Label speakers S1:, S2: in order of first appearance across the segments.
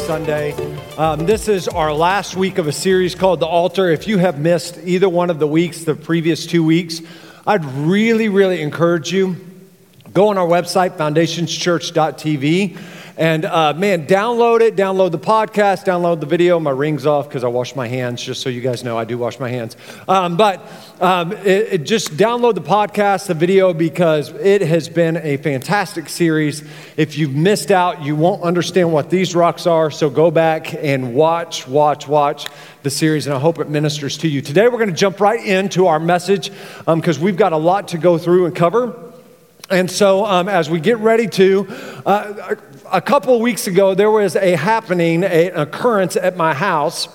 S1: Sunday. Um, this is our last week of a series called The Altar. If you have missed either one of the weeks, the previous two weeks, I'd really, really encourage you Go on our website, foundationschurch.tv. And uh, man, download it, download the podcast, download the video. My ring's off because I wash my hands, just so you guys know I do wash my hands. Um, but um, it, it just download the podcast, the video, because it has been a fantastic series. If you've missed out, you won't understand what these rocks are. So go back and watch, watch, watch the series, and I hope it ministers to you. Today, we're going to jump right into our message because um, we've got a lot to go through and cover. And so, um, as we get ready to, uh, a couple of weeks ago, there was a happening, a, an occurrence at my house.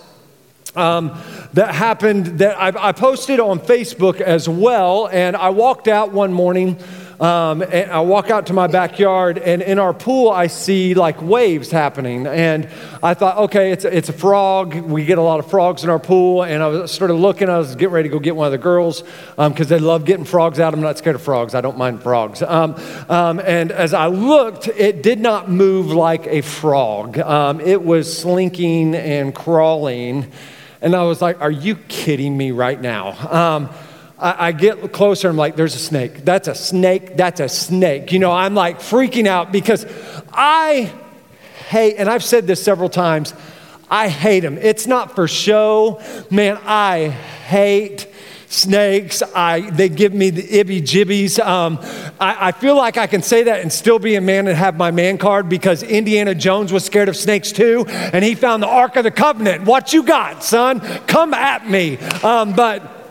S1: Um, that happened that I, I posted on Facebook as well. And I walked out one morning um, and I walk out to my backyard, and in our pool, I see like waves happening. And I thought, okay, it's, it's a frog. We get a lot of frogs in our pool. And I was, started looking. I was getting ready to go get one of the girls because um, they love getting frogs out. I'm not scared of frogs, I don't mind frogs. Um, um and as I looked, it did not move like a frog, um, it was slinking and crawling. And I was like, are you kidding me right now? Um, I, I get closer. I'm like, there's a snake. That's a snake. That's a snake. You know, I'm like freaking out because I hate, and I've said this several times, I hate them. It's not for show. Man, I hate snakes. I, they give me the ibby jibbies. Um, I, I, feel like I can say that and still be a man and have my man card because Indiana Jones was scared of snakes too, and he found the Ark of the Covenant. What you got, son? Come at me. Um, but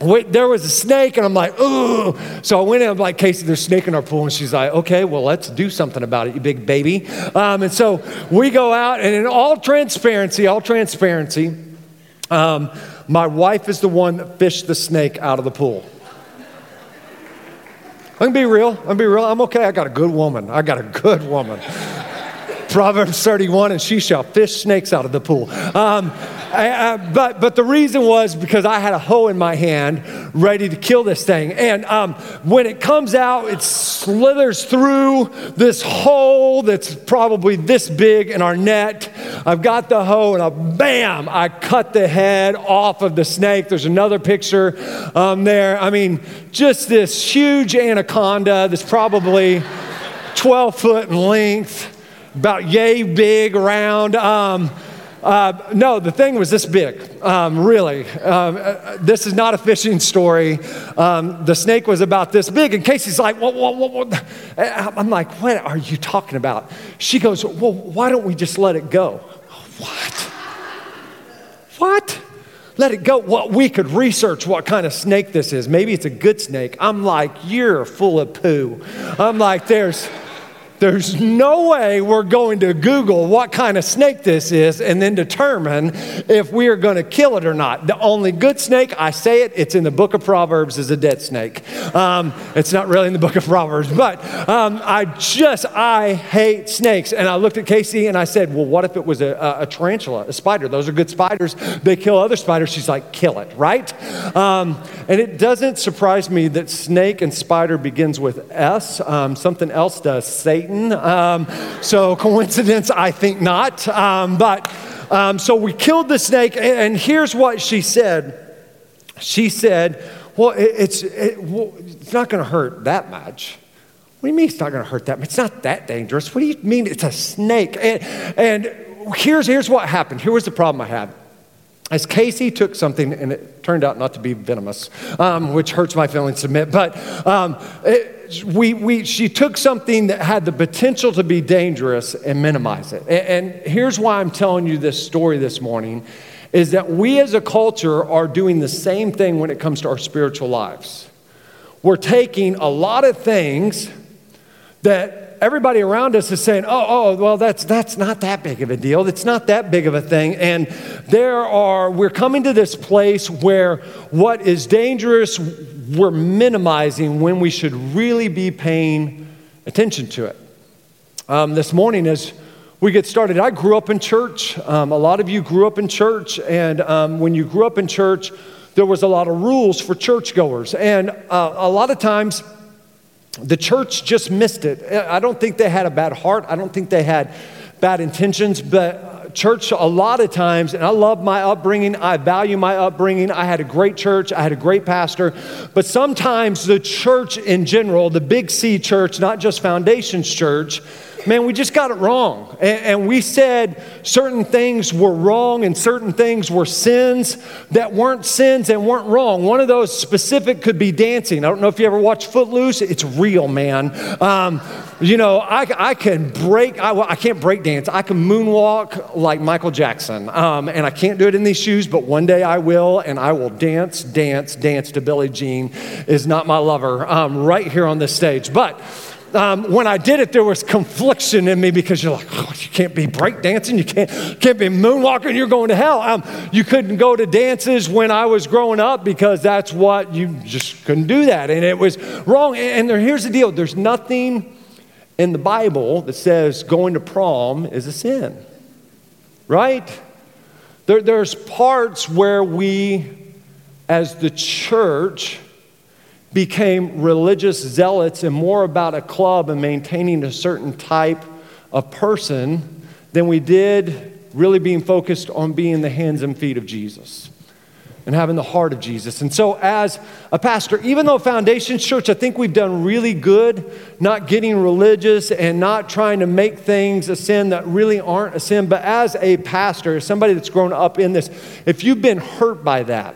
S1: wait, there was a snake, and I'm like, ooh! So I went in, I'm like, Casey, there's a snake in our pool. And she's like, okay, well, let's do something about it, you big baby. Um, and so we go out, and in all transparency, all transparency, um, my wife is the one that fished the snake out of the pool. I'm gonna be real. I'm gonna be real. I'm okay. I got a good woman. I got a good woman. Proverbs 31, and she shall fish snakes out of the pool. Um, I, I, but, but the reason was because I had a hoe in my hand ready to kill this thing. And um, when it comes out, it slithers through this hole that's probably this big in our net. I've got the hoe, and I, bam, I cut the head off of the snake. There's another picture um, there. I mean, just this huge anaconda that's probably 12 foot in length about yay big, round. Um, uh, no, the thing was this big, um, really. Um, uh, uh, this is not a fishing story. Um, the snake was about this big, and Casey's like, whoa, whoa, whoa, whoa. I'm like, what are you talking about? She goes, well, why don't we just let it go? What? What? Let it go. Well, we could research what kind of snake this is. Maybe it's a good snake. I'm like, you're full of poo. I'm like, there's. There's no way we're going to Google what kind of snake this is and then determine if we are going to kill it or not. The only good snake, I say it, it's in the book of Proverbs, is a dead snake. Um, it's not really in the book of Proverbs, but um, I just, I hate snakes. And I looked at Casey and I said, Well, what if it was a, a tarantula, a spider? Those are good spiders. They kill other spiders. She's like, Kill it, right? Um, and it doesn't surprise me that snake and spider begins with S. Um, something else does, Satan Satan. Um, so, coincidence? I think not. Um, but um, so we killed the snake, and, here's what she said. She said, Well, it, it's, it, well, it's not going to hurt that much. What do you mean it's not going to hurt that much? It's not that dangerous. What do you mean it's a snake? And, and here's, here's what happened. Here was the problem I had. As Casey took something, and it turned out not to be venomous, um, which hurts my feelings to admit, but um, it, we, we, she took something that had the potential to be dangerous and minimize it. And, and here's why I'm telling you this story this morning is that we as a culture are doing the same thing when it comes to our spiritual lives. We're taking a lot of things that everybody around us is saying, oh, oh, well, that's, that's not that big of a deal. It's not that big of a thing. And there are, we're coming to this place where what is dangerous, we're minimizing when we should really be paying attention to it. Um, this morning, as we get started, I grew up in church. Um, a lot of you grew up in church. And um, when you grew up in church, there was a lot of rules for churchgoers. And uh, a lot of times, the church just missed it. Uh, I don't think they had a bad heart. I don't think they had bad intentions, but uh, church, a lot of times, and I love my upbringing. I value my upbringing. I had a great church. I had a great pastor. But sometimes the church in general, the big C church, not just Foundations Church, man, we just got it wrong. And, and, we said certain things were wrong and certain things were sins that weren't sins and weren't wrong. One of those specific could be dancing. I don't know if you ever watched Footloose, it's real, man. Um, you know, I, I can break, I, I, can't break dance. I can moonwalk like Michael Jackson. Um, and I can't do it in these shoes, but one day I will, and I will dance, dance, dance to Billie Jean is not my lover um, right here on this stage. But, um, when I did it, there was confliction in me because you're like, oh, you can't be breakdancing, you can't, can't be moonwalking, you're going to hell. Um, you couldn't go to dances when I was growing up because that's what you just couldn't do that. And it was wrong. And there, here's the deal there's nothing in the Bible that says going to prom is a sin, right? There, there's parts where we, as the church, became religious zealots and more about a club and maintaining a certain type of person than we did really being focused on being the hands and feet of Jesus and having the heart of Jesus. And so, as a pastor, even though Foundation Church, I think we've done really good not getting religious and not trying to make things a sin that really aren't a sin. But as a pastor, as somebody that's grown up in this, if you've been hurt by that,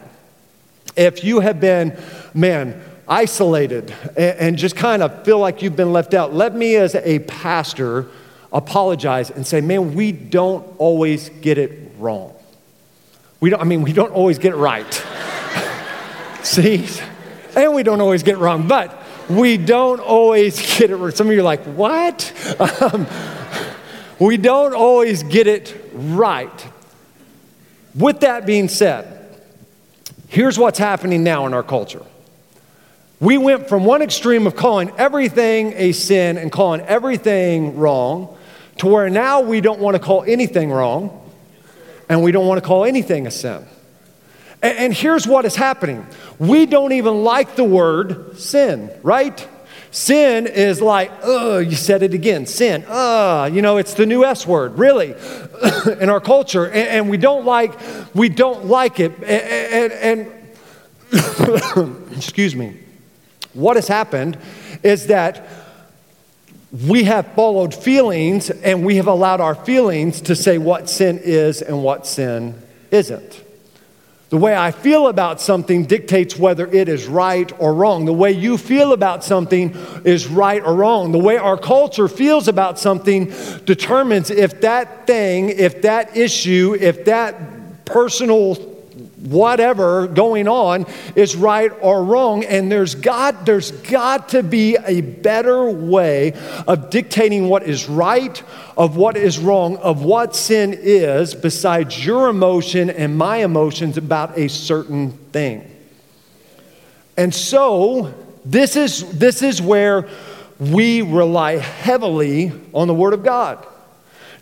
S1: if you have been, man, isolated and just kind of feel like you've been left out, let me, as a pastor, apologize and say, man, we don't always get it wrong. We don't, I mean, we don't always get it right. See? And we don't always get it wrong, but we don't always get it right. Some of you are like, what? Um, we don't always get it right. With that being said, here's what's happening now in our culture we went from one extreme of calling everything a sin and calling everything wrong to where now we don't want to call anything wrong and we don't want to call anything a sin. And, and here's what is happening we don't even like the word sin, right? Sin is like, ugh, you said it again. Sin, ugh, you know, it's the new S word, really, in our culture, and, and, we don't like, we don't like it, and, and, and excuse me. What has happened is that we have followed feelings and we have allowed our feelings to say what sin is and what sin isn't. The way I feel about something dictates whether it is right or wrong. The way you feel about something is right or wrong. The way our culture feels about something determines if that thing, if that issue, if that personal whatever going on is right or wrong and there's got there's got to be a better way of dictating what is right of what is wrong of what sin is besides your emotion and my emotions about a certain thing and so this is this is where we rely heavily on the word of god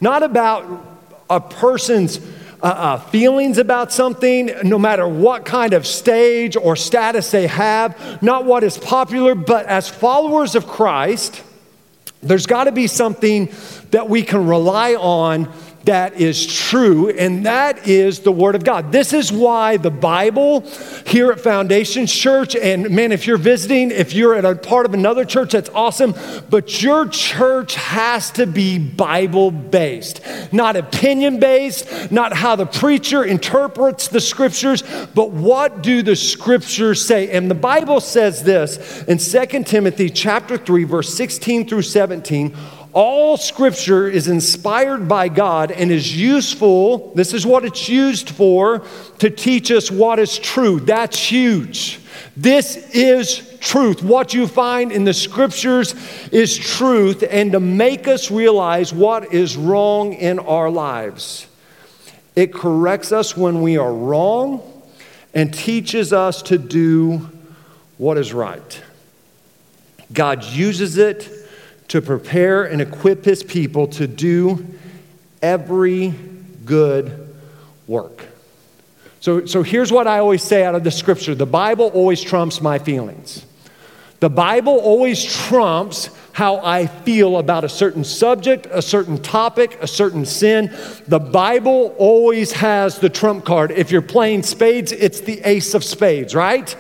S1: not about a person's uh, uh, feelings about something, no matter what kind of stage or status they have, not what is popular, but as followers of Christ, there's got to be something that we can rely on that is true, and that is the Word of God. This is why the Bible here at Foundation Church, and man, if you're visiting, if you're at a part of another church, that's awesome, but your church has to be Bible based, not opinion based, not how the preacher interprets the scriptures, but what do the scriptures say? And the Bible says this in 2 Timothy chapter 3, verse 16 through 17 all scripture is inspired by God and is useful. This is what it's used for to teach us what is true. That's huge. This is truth. What you find in the scriptures is truth and to make us realize what is wrong in our lives. It corrects us when we are wrong and teaches us to do what is right. God uses it to prepare and equip his people to do every good work. So, so here's what I always say out of the scripture the Bible always trumps my feelings. The Bible always trumps how I feel about a certain subject, a certain topic, a certain sin. The Bible always has the trump card. If you're playing spades, it's the ace of spades, right?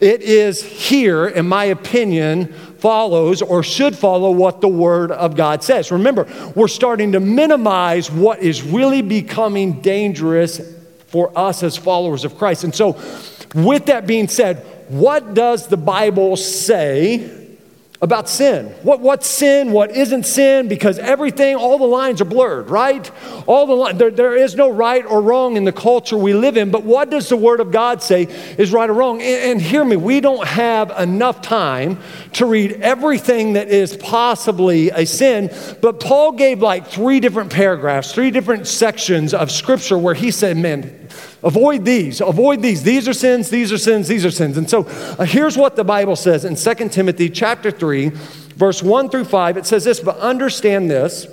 S1: It is here, in my opinion, follows or should follow what the Word of God says. Remember, we're starting to minimize what is really becoming dangerous for us as followers of Christ. And so, with that being said, what does the Bible say about sin. What, what's sin? What isn't sin? Because everything, all the lines are blurred, right? All the li- there, there is no right or wrong in the culture we live in. But what does the Word of God say is right or wrong? And, and hear me, we don't have enough time to read everything that is possibly a sin. But Paul gave like three different paragraphs, three different sections of Scripture where he said, "Man, Avoid these. Avoid these. These are sins, these are sins, these are sins. And so uh, here's what the Bible says in 2 Timothy chapter 3, verse 1 through 5. It says this, but understand this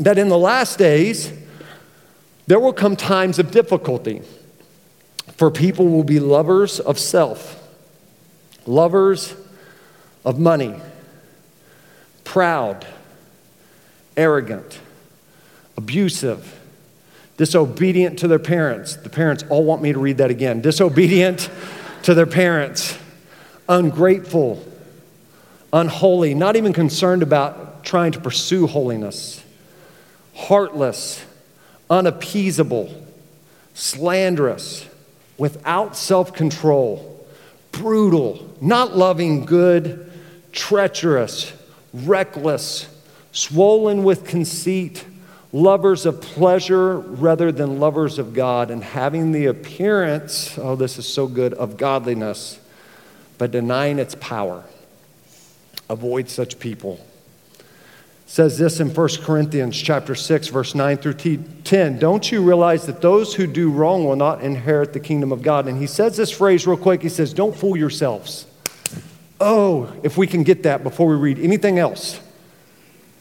S1: that in the last days there will come times of difficulty. For people will be lovers of self, lovers of money, proud, arrogant, abusive disobedient to their parents. The parents all want me to read that again. Disobedient to their parents, ungrateful, unholy, not even concerned about trying to pursue holiness, heartless, unappeasable, slanderous, without self control, brutal, not loving good, treacherous, reckless, swollen with conceit lovers of pleasure rather than lovers of God, and having the appearance, oh, this is so good, of godliness, but denying its power. Avoid such people. It says this in 1 Corinthians chapter 6 verse 9 through 10. Don't you realize that those who do wrong will not inherit the kingdom of God? And he says this phrase real quick. He says, "Don't fool yourselves." Oh, if we can get that before we read anything else.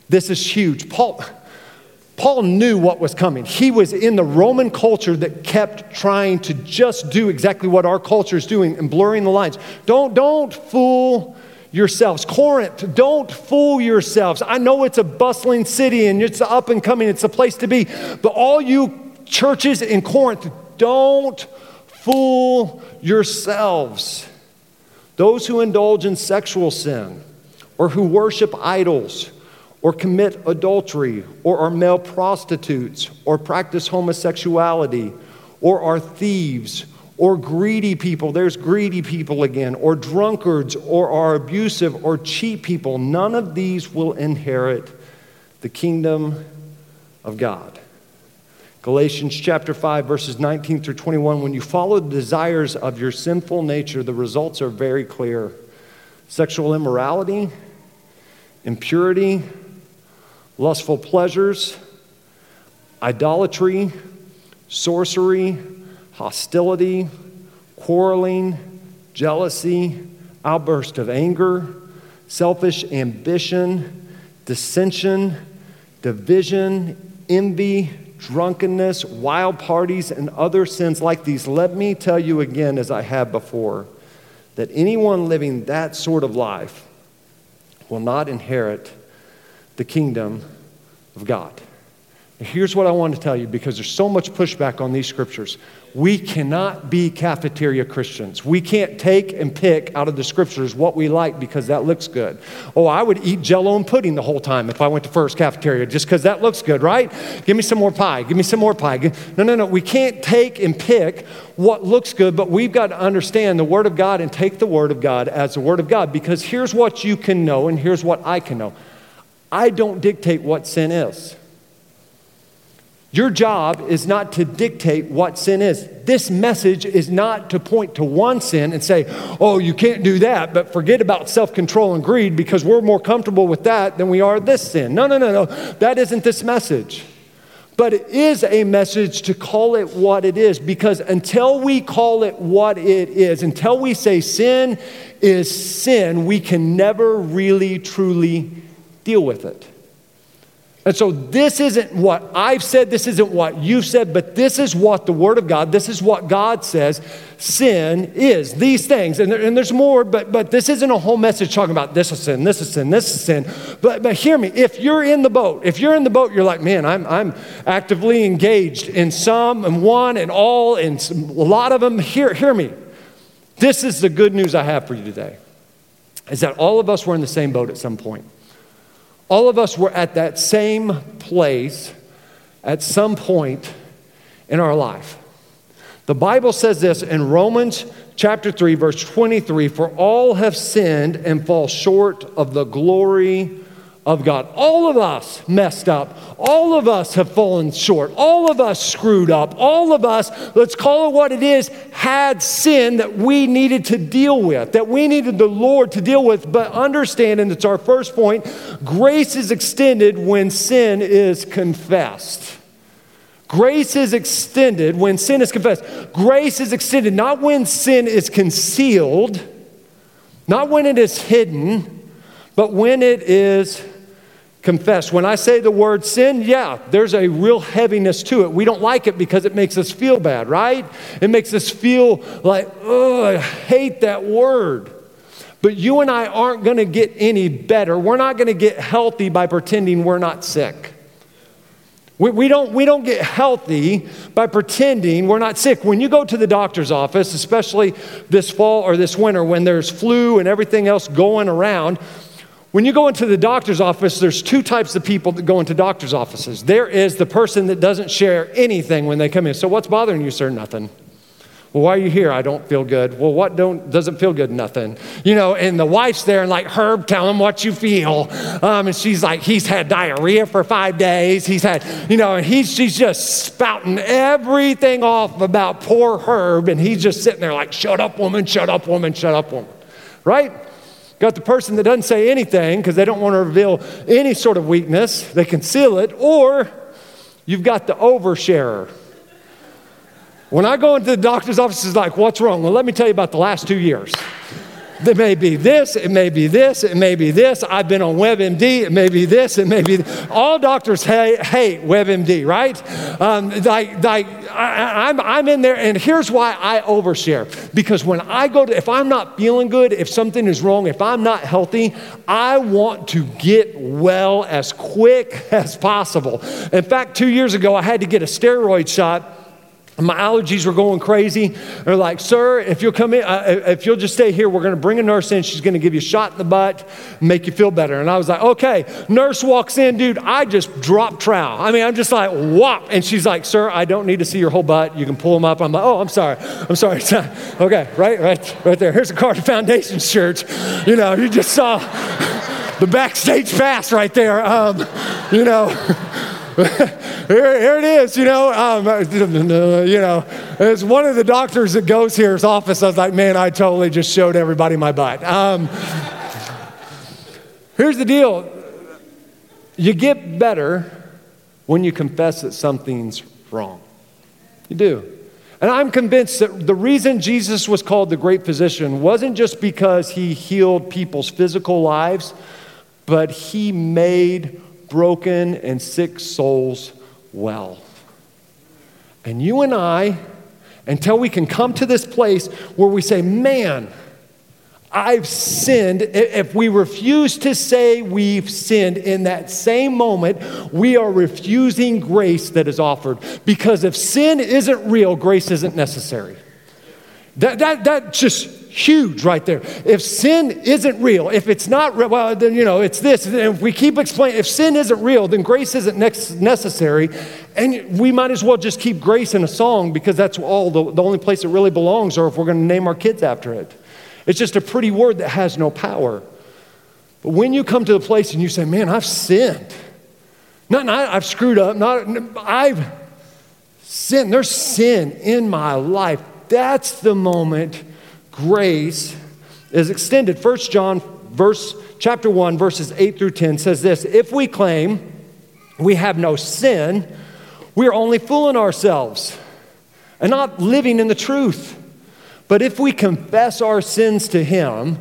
S1: This is huge. Paul Paul knew what was coming. He was in the Roman culture that kept trying to just do exactly what our culture is doing and blurring the lines. Don't, don't fool yourselves. Corinth, don't fool yourselves. I know it's a bustling city and it's up and coming, it's a place to be, but all you churches in Corinth, don't fool yourselves. Those who indulge in sexual sin or who worship idols or commit adultery, or are male prostitutes, or practice homosexuality, or are thieves, or greedy people, there's greedy people again, or drunkards, or are abusive, or cheat people, none of these will inherit the kingdom of God. Galatians chapter 5, verses 19 through 21. When you follow the desires of your sinful nature, the results are very clear sexual immorality, impurity, lustful pleasures, idolatry, sorcery, hostility, quarreling, jealousy, outburst of anger, selfish ambition, dissension, division, envy, drunkenness, wild parties, and other sins like these. Let me tell you again, as I have before, that anyone living that sort of life will not inherit the kingdom of God. here's what I want to tell you because there's so much pushback on these scriptures. We cannot be cafeteria Christians. We can't take and pick out of the scriptures what we like because that looks good. Oh, I would eat jello and pudding the whole time if I went to first cafeteria just because that looks good, right? Give me some more pie. Give me some more pie. No, no, no. We can't take and pick what looks good, but we've got to understand the Word of God and take the Word of God as the Word of God because here's what you can know and here's what I can know. I don't dictate what sin is. Your job is not to dictate what sin is. This message is not to point to one sin and say, oh, you can't do that, but forget about self control and greed because we're more comfortable with that than we are this sin. No, no, no, no. That isn't this message. But it is a message to call it what it is because until we call it what it is, until we say sin is sin, we can never really, truly Deal with it. And so, this isn't what I've said, this isn't what you've said, but this is what the Word of God, this is what God says sin is. These things, and, there, and there's more, but, but this isn't a whole message talking about this is sin, this is sin, this is sin. But, but hear me, if you're in the boat, if you're in the boat, you're like, man, I'm, I'm actively engaged in some and one and all and some, a lot of them. Hear, hear me. This is the good news I have for you today is that all of us were in the same boat at some point all of us were at that same place at some point in our life. The Bible says this in Romans chapter 3, verse 23 For all have sinned and fall short of the glory of God. All of us messed up. All of us have fallen short. All of us screwed up. All of us, let's call it what it is, had sin that we needed to deal with, that we needed the Lord to deal with. But understand, and it's our first point grace is extended when sin is confessed. Grace is extended when sin is confessed. Grace is extended not when sin is concealed, not when it is hidden, but when it is confess. When I say the word sin, yeah, there's a real heaviness to it. We don't like it because it makes us feel bad, right? It makes us feel like, oh, I hate that word. But you and I aren't going to get any better. We're not going to get healthy by pretending we're not sick. We, we, don't, we don't get healthy by pretending we're not sick. When you go to the doctor's office, especially this fall or this winter when there's flu and everything else going around, when you go into the doctor's office, there's two types of people that go into doctor's offices. There is the person that doesn't share anything when they come in. So, what's bothering you, sir? Nothing. Well, why are you here? I don't feel good. Well, what don't doesn't feel good? Nothing. You know, and the wife's there and like, Herb, tell him what you feel. Um, and she's like, he's had diarrhea for five days. He's had, you know, and he's she's just spouting everything off about poor Herb, and he's just sitting there like, shut up, woman, shut up, woman, shut up, woman. Right? Got the person that doesn't say anything because they don't want to reveal any sort of weakness, they conceal it, or you've got the oversharer. When I go into the doctor's office, it's like, what's wrong? Well, let me tell you about the last two years. It may be this, it may be this, it may be this. I've been on WebMD, it may be this, it may be All doctors hate, hate WebMD, right? Um, like, like I, am I'm, I'm in there, and here's why I overshare. Because when I go to, if I'm not feeling good, if something is wrong, if I'm not healthy, I want to get well as quick as possible. In fact, two years ago, I had to get a steroid shot my allergies were going crazy. They're like, "Sir, if you'll come in, uh, uh if you'll just stay here, we're going to bring a nurse in. She's going to give you a shot in the butt, make you feel better." And I was like, "Okay." Nurse walks in, dude. I just drop trowel. I mean, I'm just like, "Whop!" And she's like, "Sir, I don't need to see your whole butt. You can pull them up." I'm like, "Oh, I'm sorry. I'm sorry. okay, right, right, right there. Here's a Carter Foundation shirt. You know, you just saw the backstage pass right there. Um, you know." here, here, it is, you know. Um, you know, it's one of the doctors that goes here's office. I was like, man, I totally just showed everybody my butt. Um, here's the deal you get better when you confess that something's wrong. You do. And I'm convinced that the reason Jesus was called the great physician wasn't just because he healed people's physical lives, but he made broken and sick souls well. And you and I, until we can come to this place where we say, man, I've sinned, if we refuse to say we've sinned in that same moment, we are refusing grace that is offered. Because if sin isn't real, grace isn't necessary. That, that, that just huge right there. If sin isn't real, if it's not real, well, then, you know, it's this. And we keep explaining, if sin isn't real, then grace isn't necessary. And we might as well just keep grace in a song because that's all the, the only place it really belongs, or if we're going to name our kids after it. It's just a pretty word that has no power. But when you come to the place and you say, man, I've sinned, not, not I've screwed up, not I've sinned, there's sin in my life. That's the moment grace is extended. First John verse chapter 1 verses 8 through 10 says this, if we claim we have no sin, we are only fooling ourselves and not living in the truth. But if we confess our sins to him,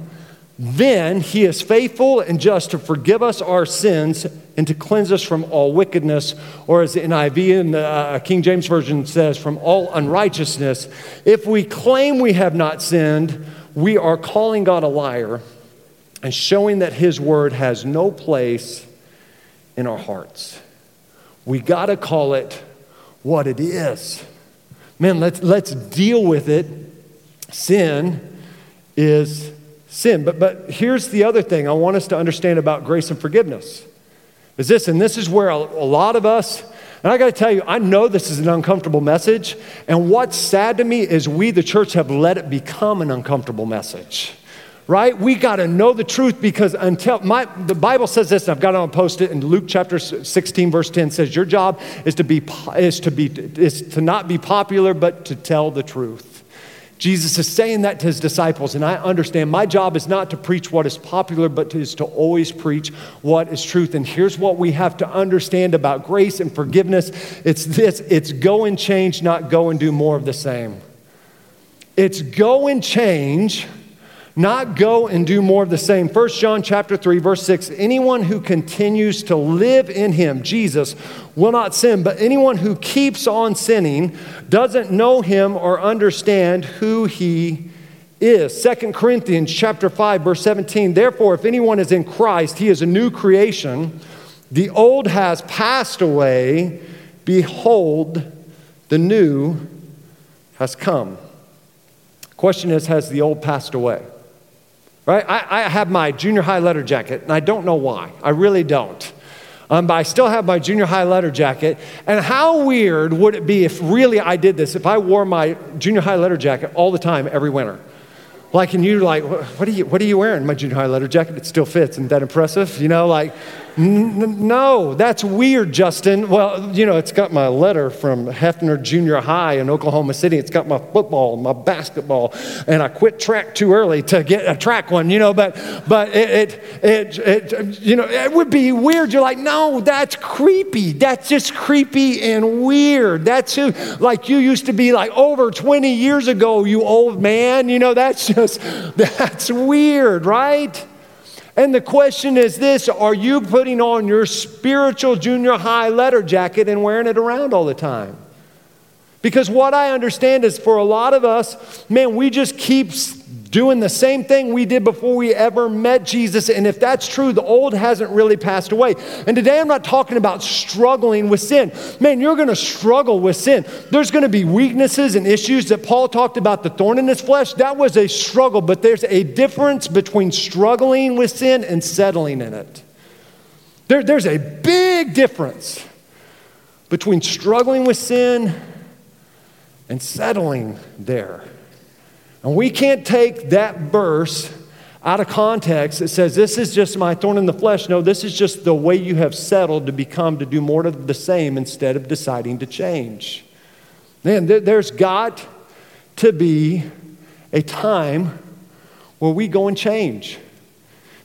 S1: then he is faithful and just to forgive us our sins and to cleanse us from all wickedness, or as the NIV and the uh, King James Version says, from all unrighteousness. If we claim we have not sinned, we are calling God a liar and showing that his word has no place in our hearts. We got to call it what it is. Man, let's, let's deal with it. Sin is sin. But, but here's the other thing I want us to understand about grace and forgiveness is this, and this is where a, a lot of us, and I got to tell you, I know this is an uncomfortable message. And what's sad to me is we, the church, have let it become an uncomfortable message. Right? We got to know the truth because until my, the Bible says this, and I've got it on post it in Luke chapter 16, verse 10 says, Your job is to, be, is, to be, is to not be popular, but to tell the truth. Jesus is saying that to his disciples, and I understand my job is not to preach what is popular, but is to always preach what is truth. And here's what we have to understand about grace and forgiveness it's this it's go and change, not go and do more of the same. It's go and change not go and do more of the same. 1 John chapter 3 verse 6 anyone who continues to live in him Jesus will not sin but anyone who keeps on sinning doesn't know him or understand who he is. 2 Corinthians chapter 5 verse 17 therefore if anyone is in Christ he is a new creation the old has passed away behold the new has come. Question is has the old passed away? right? I, I have my junior high letter jacket, and I don't know why. I really don't. Um, but I still have my junior high letter jacket. And how weird would it be if really I did this, if I wore my junior high letter jacket all the time every winter? Like, and you're like, what are you, what are you wearing? My junior high letter jacket, it still fits. Isn't that impressive? You know, like, no, that's weird, Justin. Well, you know, it's got my letter from Hefner Junior High in Oklahoma City. It's got my football, my basketball, and I quit track too early to get a track one, you know, but, but it, it, it, it you know, it would be weird. You're like, no, that's creepy. That's just creepy and weird. That's who, like you used to be like over 20 years ago, you old man, you know, that's just, that's weird, right? And the question is this Are you putting on your spiritual junior high letter jacket and wearing it around all the time? Because what I understand is for a lot of us, man, we just keep doing the same thing we did before we ever met Jesus. And if that's true, the old hasn't really passed away. And today I'm not talking about struggling with sin. Man, you're going to struggle with sin. There's going to be weaknesses and issues that Paul talked about the thorn in his flesh. That was a struggle, but there's a difference between struggling with sin and settling in it. There, there's a big difference between struggling with sin and settling there. And we can't take that verse out of context It says, This is just my thorn in the flesh. No, this is just the way you have settled to become to do more of the same instead of deciding to change. Man, there's got to be a time where we go and change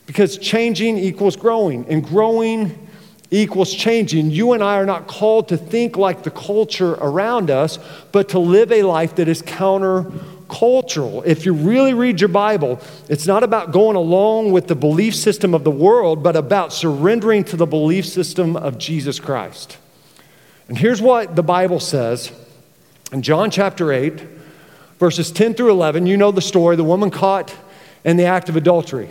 S1: because changing equals growing, and growing equals changing. You and I are not called to think like the culture around us, but to live a life that is counter cultural. If you really read your Bible, it's not about going along with the belief system of the world, but about surrendering to the belief system of Jesus Christ. And here's what the Bible says in John chapter 8, verses 10 through 11. You know the story the woman caught in the act of adultery.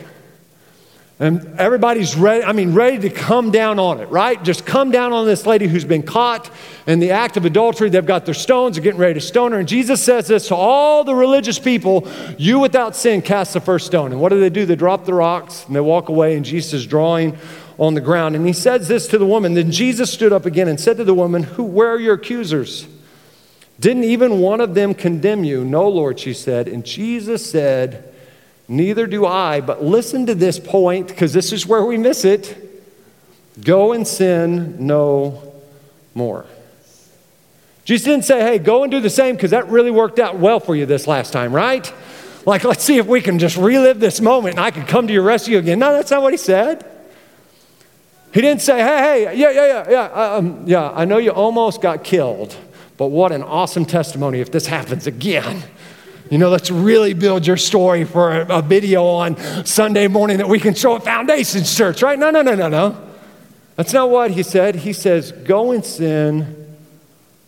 S1: And everybody's ready, I mean, ready to come down on it, right? Just come down on this lady who's been caught in the act of adultery. They've got their stones, they're getting ready to stone her. And Jesus says this to all the religious people You without sin cast the first stone. And what do they do? They drop the rocks and they walk away, and Jesus is drawing on the ground. And he says this to the woman. Then Jesus stood up again and said to the woman, Who, where are your accusers? Didn't even one of them condemn you? No, Lord, she said. And Jesus said, Neither do I, but listen to this point because this is where we miss it. Go and sin no more. Jesus didn't say, hey, go and do the same because that really worked out well for you this last time, right? Like, let's see if we can just relive this moment and I can come to your rescue again. No, that's not what he said. He didn't say, hey, hey, yeah, yeah, yeah, yeah, uh, um, yeah, I know you almost got killed, but what an awesome testimony if this happens again. You know, let's really build your story for a, a video on Sunday morning that we can show at Foundations Church, right? No, no, no, no, no. That's not what he said. He says, go and sin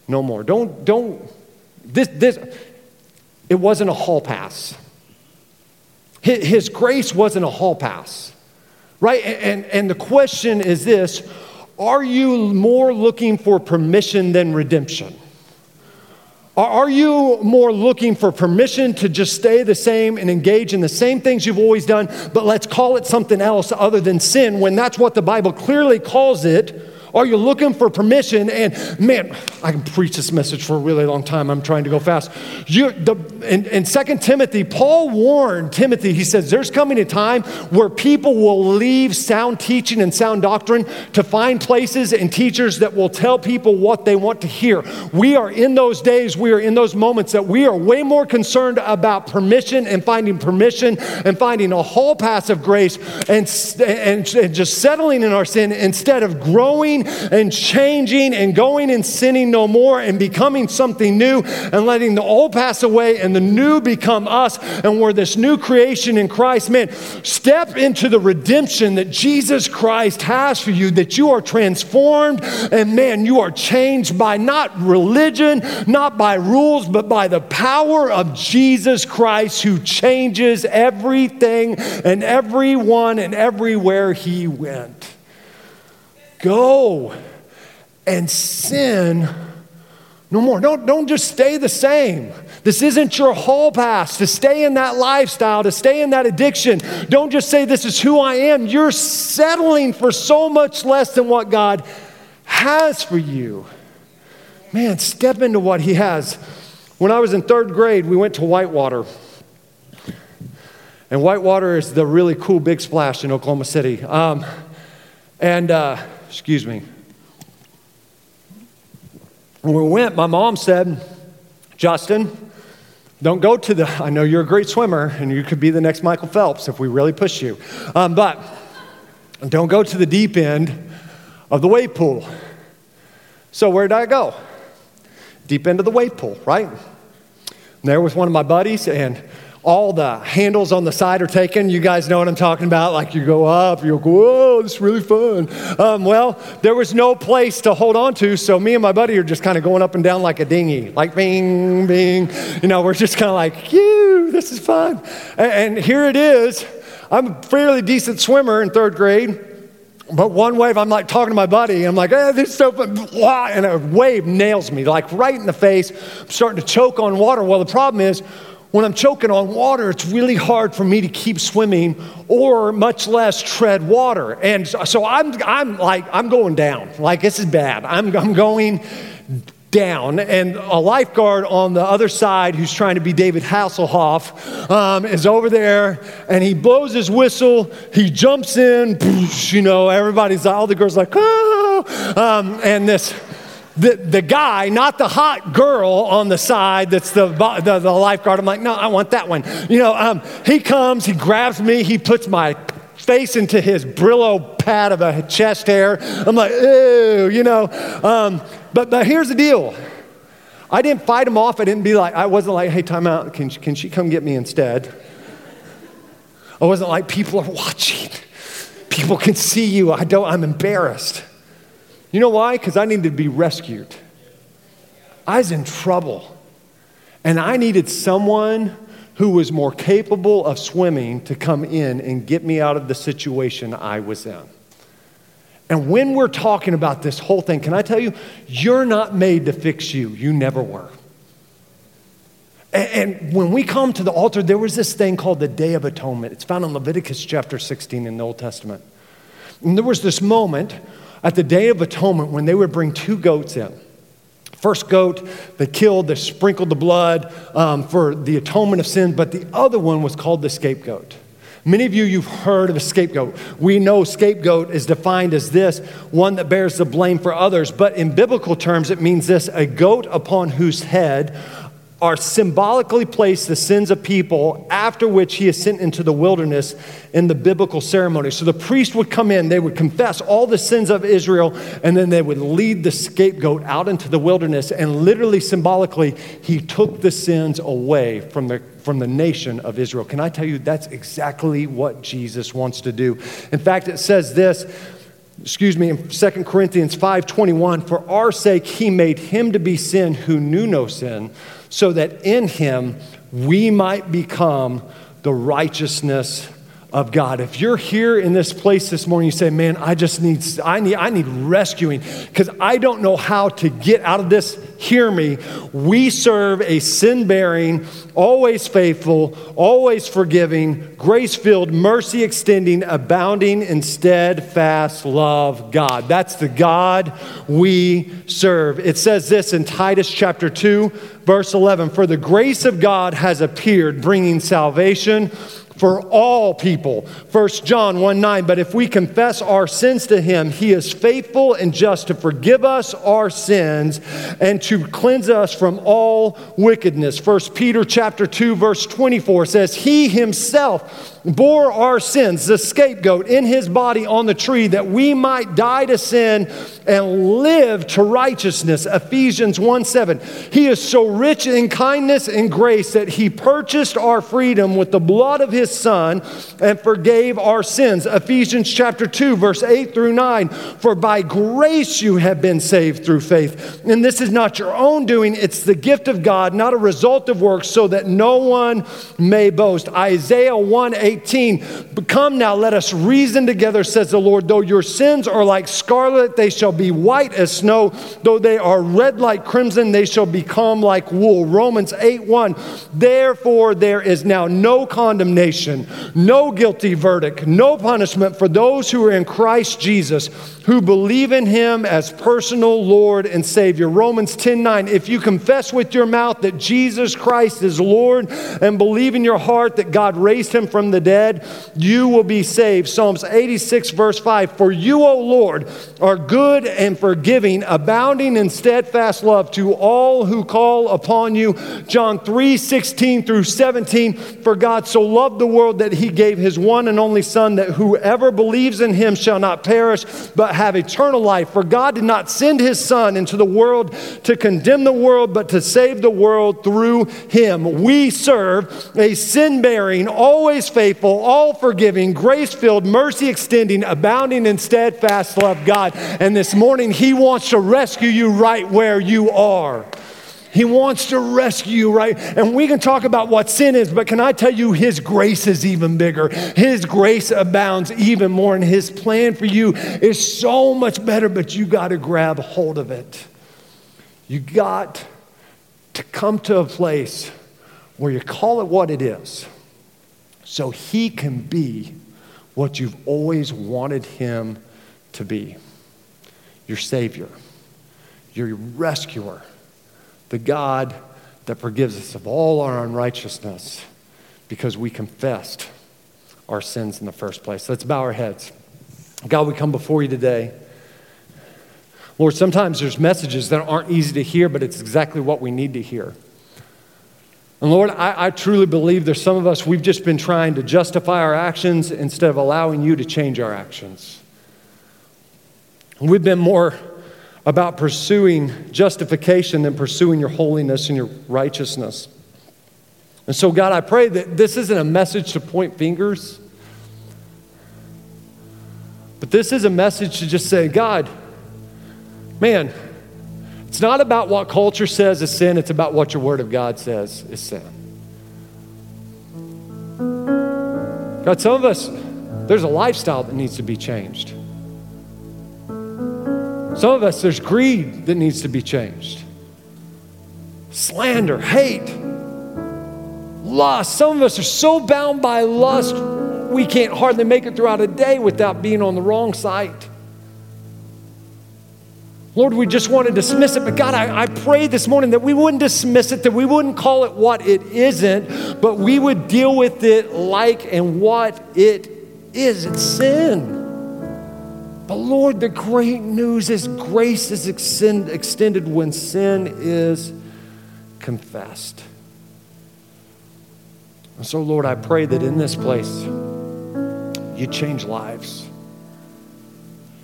S1: no more. Don't, don't, this, this, it wasn't a hall pass. His, his grace wasn't a hall pass, right? And, and the question is this are you more looking for permission than redemption? Are you more looking for permission to just stay the same and engage in the same things you've always done, but let's call it something else other than sin when that's what the Bible clearly calls it? Are you looking for permission? And man, I can preach this message for a really long time. I'm trying to go fast. You, the, in, in 2 Timothy, Paul warned Timothy, he says, There's coming a time where people will leave sound teaching and sound doctrine to find places and teachers that will tell people what they want to hear. We are in those days, we are in those moments that we are way more concerned about permission and finding permission and finding a whole pass of grace and, and, and just settling in our sin instead of growing growing and changing and going and sinning no more and becoming something new and letting the old pass away and the new become us. And we're this new creation in Christ. Man, step into the redemption that Jesus Christ has for you, that you are transformed and man, you are changed by not religion, not by rules, but by the power of Jesus Christ who changes everything and everyone and everywhere he went. Go and sin no more. Don't, don't just stay the same. This isn't your hall pass to stay in that lifestyle, to stay in that addiction. Don't just say, This is who I am. You're settling for so much less than what God has for you. Man, step into what He has. When I was in third grade, we went to Whitewater. And Whitewater is the really cool big splash in Oklahoma City. Um, and uh, Excuse me. When we went, my mom said, Justin, don't go to the, I know you're a great swimmer and you could be the next Michael Phelps if we really push you, um, but don't go to the deep end of the wave pool. So, where did I go? Deep end of the wave pool, right? there with one of my buddies, and all the handles on the side are taken. You guys know what I'm talking about. Like you go up, you go, whoa, this is really fun. Um, well, there was no place to hold on to, so me and my buddy are just kind of going up and down like a dinghy, like bing, bing. You know, we're just kind of like, you, this is fun. And, and here it is. I'm a fairly decent swimmer in third grade. But one wave, I'm like talking to my buddy. I'm like, eh, this is so fun. And a wave nails me, like right in the face. I'm starting to choke on water. Well, the problem is, when I'm choking on water, it's really hard for me to keep swimming or much less tread water. And so I'm, I'm like, I'm going down. Like, this is bad. I'm, I'm going down. And a lifeguard on the other side, who's trying to be David Hasselhoff, um, is over there and he blows his whistle. He jumps in. You know, everybody's, all the girls like, oh. Um, and this the, the guy, not the hot girl on the side that's the, the, the lifeguard. I'm like, no, I want that one. You know, um, he comes, he grabs me, he puts my face into his Brillo pad of a chest hair. I'm like, ew, you know. Um, but, but here's the deal. I didn't fight him off. I didn't be like, I wasn't like, hey, time out. Can, can she come get me instead? I wasn't like, people are watching. People can see you. I don't, I'm embarrassed. You know why? Because I needed to be rescued. I was in trouble. And I needed someone who was more capable of swimming to come in and get me out of the situation I was in. And when we're talking about this whole thing, can I tell you, you're not made to fix you. You never were. And, when we come to the altar, there was this thing called the Day of Atonement. It's found in Leviticus chapter 16 in the Old Testament. And there was this moment at the Day of Atonement when they would bring two goats in. First goat they killed, they sprinkled the blood um, for the atonement of sin, but the other one was called the scapegoat. Many of you, you've heard of a scapegoat. We know scapegoat is defined as this one that bears the blame for others, but in biblical terms, it means this a goat upon whose head are symbolically placed the sins of people after which he is sent into the wilderness in the biblical ceremony. So the priest would come in, they would confess all the sins of Israel, and then they would lead the scapegoat out into the wilderness. And literally, symbolically, he took the sins away from the from the nation of Israel. Can I tell you that's exactly what Jesus wants to do? In fact, it says this excuse me in 2 corinthians 5.21 for our sake he made him to be sin who knew no sin so that in him we might become the righteousness of God. If you're here in this place this morning, you say, "Man, I just need I need I need rescuing because I don't know how to get out of this." Hear me. We serve a sin-bearing, always faithful, always forgiving, grace-filled, mercy-extending, abounding in steadfast love God. That's the God we serve. It says this in Titus chapter 2, verse 11, "For the grace of God has appeared, bringing salvation for all people. 1 John 1 9, but if we confess our sins to him, he is faithful and just to forgive us our sins and to cleanse us from all wickedness. 1 Peter chapter 2, verse 24 says, He himself bore our sins, the scapegoat, in his body on the tree that we might die to sin and live to righteousness. Ephesians 1 7. He is so rich in kindness and grace that he purchased our freedom with the blood of his son and forgave our sins. Ephesians chapter 2, verse 8 through 9. For by grace you have been saved through faith. And this is not your own doing, it's the gift of God, not a result of works, so that no one may boast. Isaiah 1 8 18. Come now, let us reason together, says the Lord. Though your sins are like scarlet, they shall be white as snow. Though they are red like crimson, they shall become like wool. Romans 8 1. Therefore, there is now no condemnation, no guilty verdict, no punishment for those who are in Christ Jesus, who believe in him as personal Lord and Savior. Romans 10 9. If you confess with your mouth that Jesus Christ is Lord and believe in your heart that God raised him from the the dead, you will be saved. Psalms 86, verse 5 For you, O Lord, are good and forgiving, abounding in steadfast love to all who call upon you. John 3, 16 through 17 For God so loved the world that he gave his one and only Son, that whoever believes in him shall not perish, but have eternal life. For God did not send his Son into the world to condemn the world, but to save the world through him. We serve a sin bearing, always faithful faithful, all forgiving, grace filled, mercy extending, abounding in steadfast love God. And this morning, He wants to rescue you right where you are. He wants to rescue you, right? And we can talk about what sin is, but can I tell you, His grace is even bigger. His grace abounds even more, and His plan for you is so much better, but you got to grab hold of it. You got to come to a place where you call it what it is so he can be what you've always wanted him to be your Savior, your rescuer, the God that forgives us of all our unrighteousness because we confessed our sins in the first place. Let's bow our heads. God, we come before you today. Lord, sometimes there's messages that aren't easy to hear, but it's exactly what we need to hear. And Lord, I, I, truly believe there's some of us, we've just been trying to justify our actions instead of allowing you to change our actions. We've been more about pursuing justification than pursuing your holiness and your righteousness. And so, God, I pray that this isn't a message to point fingers, but this is a message to just say, God, man, it's not about what culture says is sin, it's about what your Word of God says is sin. God, some of us, there's a lifestyle that needs to be changed. Some of us, there's greed that needs to be changed. Slander, hate, lust. Some of us are so bound by lust, we can't hardly make it throughout a day without being on the wrong side. Lord, we just want to dismiss it. But God, I, I, pray this morning that we wouldn't dismiss it, that we wouldn't call it what it isn't, but we would deal with it like and what it is. It's sin. But Lord, the great news is grace is extend, extended when sin is confessed. And so, Lord, I pray that in this place, you change lives.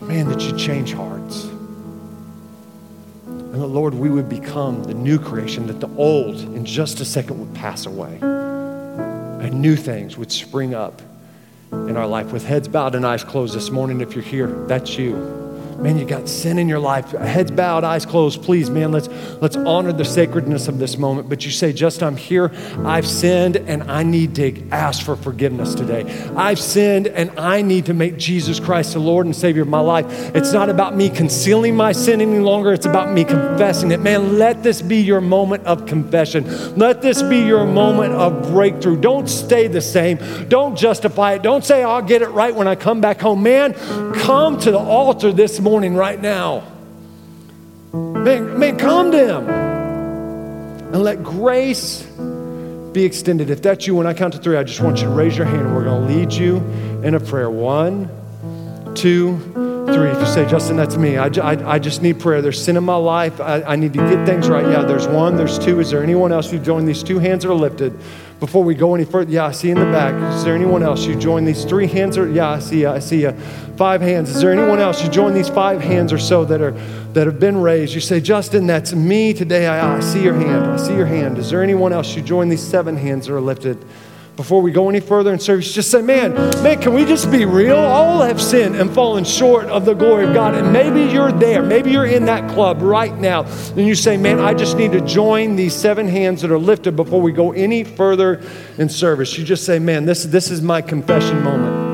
S1: Man, that you change hearts. And that, Lord, we would become the new creation, that the old in just a second would pass away. And new things would spring up in our life. With heads bowed and eyes closed this morning, if you're here, that's you. Man, you got sin in your life. Heads bowed, eyes closed. Please, man, let's let's honor the sacredness of this moment. But you say, just I'm here, I've sinned, and I need to ask for forgiveness today. I've sinned and I need to make Jesus Christ the Lord and Savior of my life. It's not about me concealing my sin any longer, it's about me confessing it. Man, let this be your moment of confession. Let this be your moment of breakthrough. Don't stay the same. Don't justify it. Don't say, I'll get it right when I come back home. Man, come to the altar this morning right now. Man, man, calm Him and let grace be extended. If that's you, when I count to three, I just want you to raise your hand. We're going to lead you in a prayer. One, two, three. If you say, Justin, that's me, I, I, I just need prayer. There's sin in my life. I, I need to get things right. Yeah, there's one, there's two. Is there anyone else who joined? These two hands are lifted. Before we go any further, yeah, I see in the back. Is there anyone else? You join these three hands or yeah, I see you, I see you. Five hands. Is there anyone else? You join these five hands or so that are that have been raised. You say, Justin, that's me today. I, I see your hand. I see your hand. Is there anyone else? You join these seven hands that are lifted before we go any further in service, just say, man, man, can we just be real? All have sinned and fallen short of the glory of God. And maybe you're there. Maybe you're in that club right now. And you say, man, I just need to join these seven hands that are lifted before we go any further in service. You just say, man, this, this is my confession moment.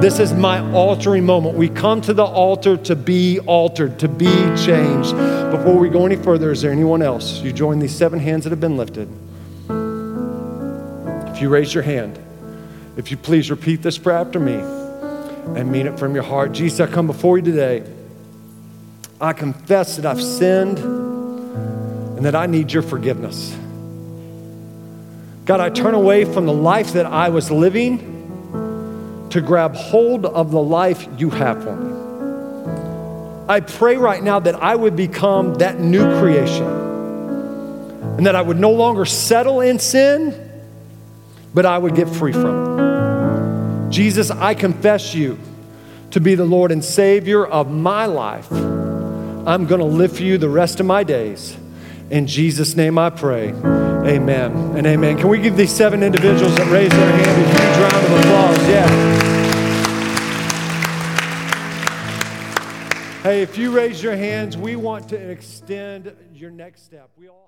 S1: This is my altering moment. We come to the altar to be altered, to be changed. Before we go any further, is there anyone else? You join these seven hands that have been lifted. If you raise your hand, if you please repeat this prayer after me and mean it from your heart. Jesus, I come before you today. I confess that I've sinned and that I need your forgiveness. God, I turn away from the life that I was living to grab hold of the life you have for me. I pray right now that I would become that new creation and that I would no longer settle in sin but I would get free from it. Jesus, I confess you to be the Lord and Savior of my life. I'm going to live for you the rest of my days. In Jesus' name I pray. Amen and amen. Can we give these seven individuals that raised their hand a huge round of applause?
S2: Yeah. Hey, if you raise your hands, we want to extend your next step. We all